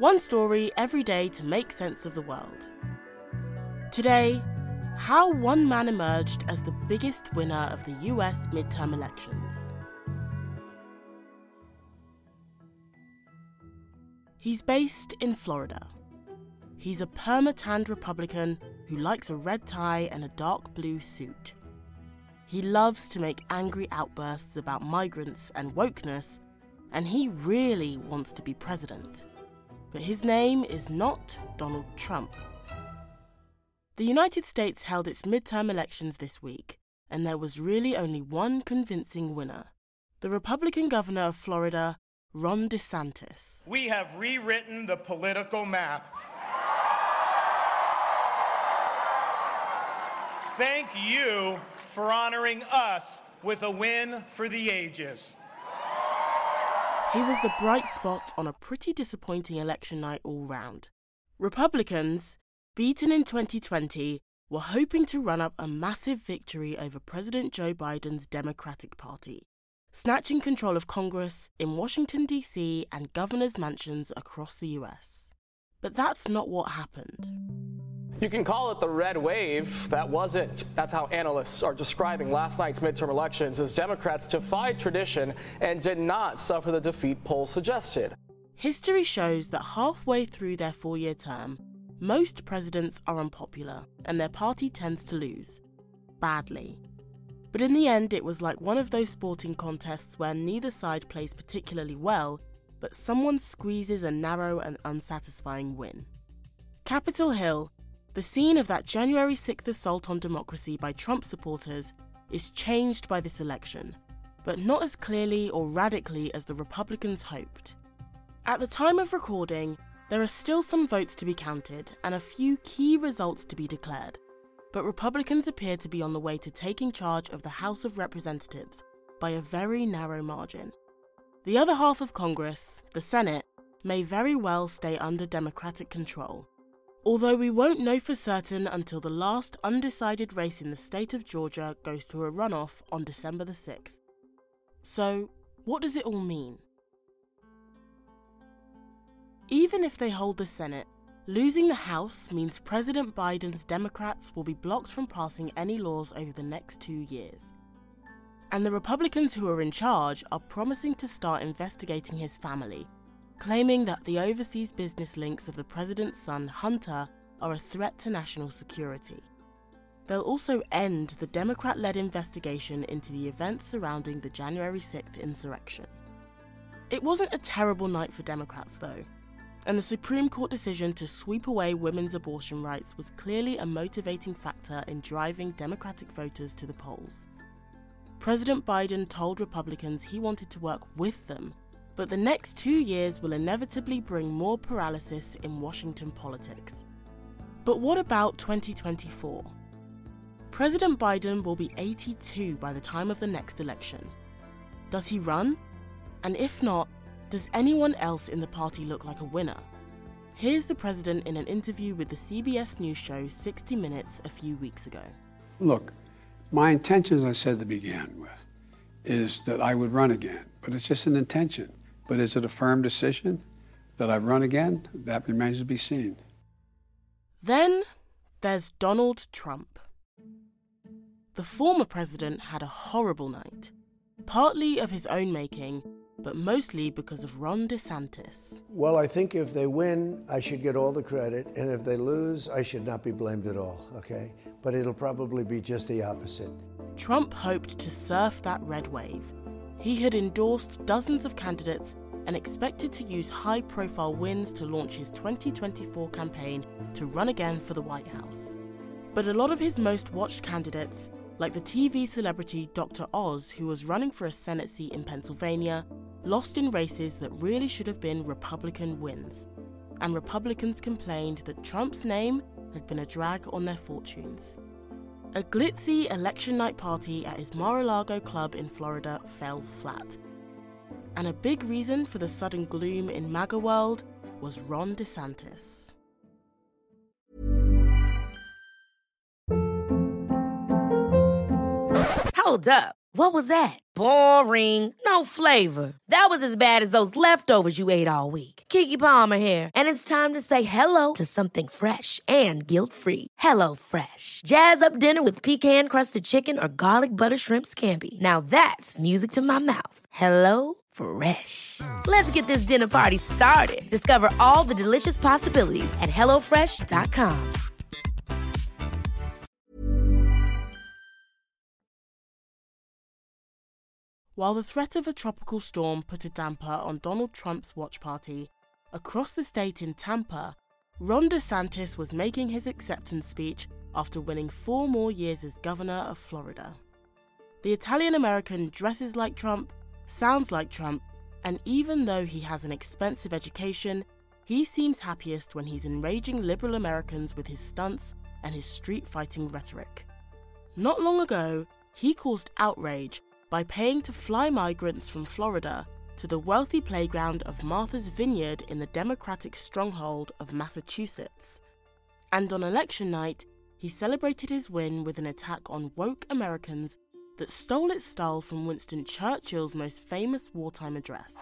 One story every day to make sense of the world. Today, how one man emerged as the biggest winner of the US midterm elections. He's based in Florida. He's a perma-tanned Republican who likes a red tie and a dark blue suit. He loves to make angry outbursts about migrants and wokeness, and he really wants to be president. But his name is not Donald Trump. The United States held its midterm elections this week, and there was really only one convincing winner the Republican governor of Florida, Ron DeSantis. We have rewritten the political map. Thank you for honoring us with a win for the ages. He was the bright spot on a pretty disappointing election night all round. Republicans, beaten in 2020, were hoping to run up a massive victory over President Joe Biden's Democratic Party, snatching control of Congress in Washington, D.C., and governors' mansions across the US. But that's not what happened. You can call it the red wave. That wasn't. That's how analysts are describing last night's midterm elections as Democrats defied tradition and did not suffer the defeat polls suggested. History shows that halfway through their four year term, most presidents are unpopular and their party tends to lose. Badly. But in the end, it was like one of those sporting contests where neither side plays particularly well, but someone squeezes a narrow and unsatisfying win. Capitol Hill, the scene of that January 6th assault on democracy by Trump supporters is changed by this election, but not as clearly or radically as the Republicans hoped. At the time of recording, there are still some votes to be counted and a few key results to be declared, but Republicans appear to be on the way to taking charge of the House of Representatives by a very narrow margin. The other half of Congress, the Senate, may very well stay under Democratic control, although we won't know for certain until the last undecided race in the state of Georgia goes to a runoff on December the 6th. So, what does it all mean? Even if they hold the Senate, losing the House means President Biden's Democrats will be blocked from passing any laws over the next two years. And the Republicans who are in charge are promising to start investigating his family claiming that the overseas business links of the president's son, Hunter, are a threat to national security. They'll also end the Democrat led investigation into the events surrounding the January 6th insurrection. It wasn't a terrible night for Democrats, though, and the Supreme Court decision to sweep away women's abortion rights was clearly a motivating factor in driving Democratic voters to the polls. President Biden told Republicans he wanted to work with them but the next two years will inevitably bring more paralysis in Washington politics. But what about 2024? President Biden will be 82 by the time of the next election. Does he run? And if not, does anyone else in the party look like a winner? Here's the president in an interview with the CBS News show 60 Minutes a few weeks ago. Look, my intention, as I said to begin with, is that I would run again, but it's just an intention. But is it a firm decision that I run again? That remains to be seen. Then there's Donald Trump. The former president had a horrible night, partly of his own making, but mostly because of Ron DeSantis. Well, I think if they win, I should get all the credit, and if they lose, I should not be blamed at all, okay? But it'll probably be just the opposite. Trump hoped to surf that red wave. He had endorsed dozens of candidates and expected to use high profile wins to launch his 2024 campaign to run again for the White House. But a lot of his most watched candidates, like the TV celebrity Dr. Oz, who was running for a Senate seat in Pennsylvania, lost in races that really should have been Republican wins. And Republicans complained that Trump's name had been a drag on their fortunes. A glitzy election night party at his Mar a Lago club in Florida fell flat. And a big reason for the sudden gloom in MAGA world was Ron DeSantis. Hold up. What was that? Boring. No flavor. That was as bad as those leftovers you ate all week. Keke Palmer here, and it's time to say hello to something fresh and guilt-free. Hello Fresh. Jazz up dinner with pecan-crusted chicken or garlic butter shrimp scampi. Now that's music to my mouth. Hello Fresh. Let's get this dinner party started. Discover all the delicious possibilities at hellofresh.com. While the threat of a tropical storm put a damper on Donald Trump's watch party, across the state in Tampa, Ron DeSantis was making his acceptance speech after winning four more years as governor of Florida. The Italian American dresses like Trump, sounds like Trump, and even though he has an expensive education, he seems happiest when he's enraging liberal Americans with his stunts and his street fighting rhetoric. Not long ago, he caused outrage by paying to fly migrants from Florida to the wealthy playground of Martha's Vineyard in the Democratic stronghold of Massachusetts. And on election night, he celebrated his win with an attack on woke Americans that stole its style from Winston Churchill's most famous wartime address.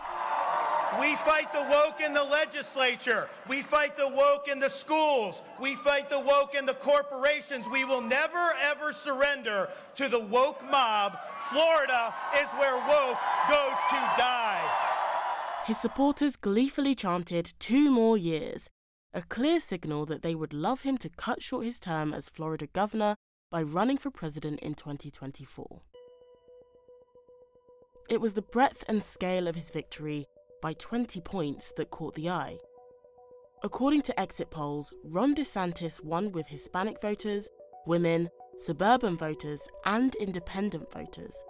We fight the woke in the legislature. We fight the woke in the schools. We fight the woke in the corporations. We will never, ever surrender to the woke mob. Florida is where woke goes to die. His supporters gleefully chanted two more years, a clear signal that they would love him to cut short his term as Florida governor by running for president in 2024. It was the breadth and scale of his victory by 20 points that caught the eye. According to exit polls, Ron DeSantis won with Hispanic voters, women, suburban voters, and independent voters.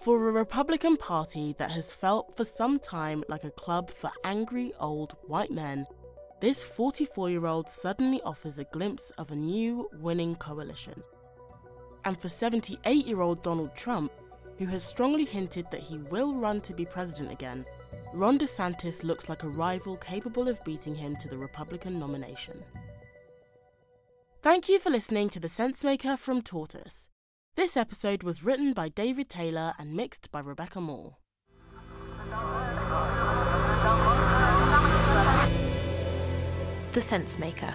For a Republican Party that has felt for some time like a club for angry old white men, this 44 year old suddenly offers a glimpse of a new winning coalition. And for 78 year old Donald Trump, who has strongly hinted that he will run to be president again, Ron DeSantis looks like a rival capable of beating him to the Republican nomination. Thank you for listening to The Sensemaker from Tortoise. This episode was written by David Taylor and mixed by Rebecca Moore. The Sensemaker.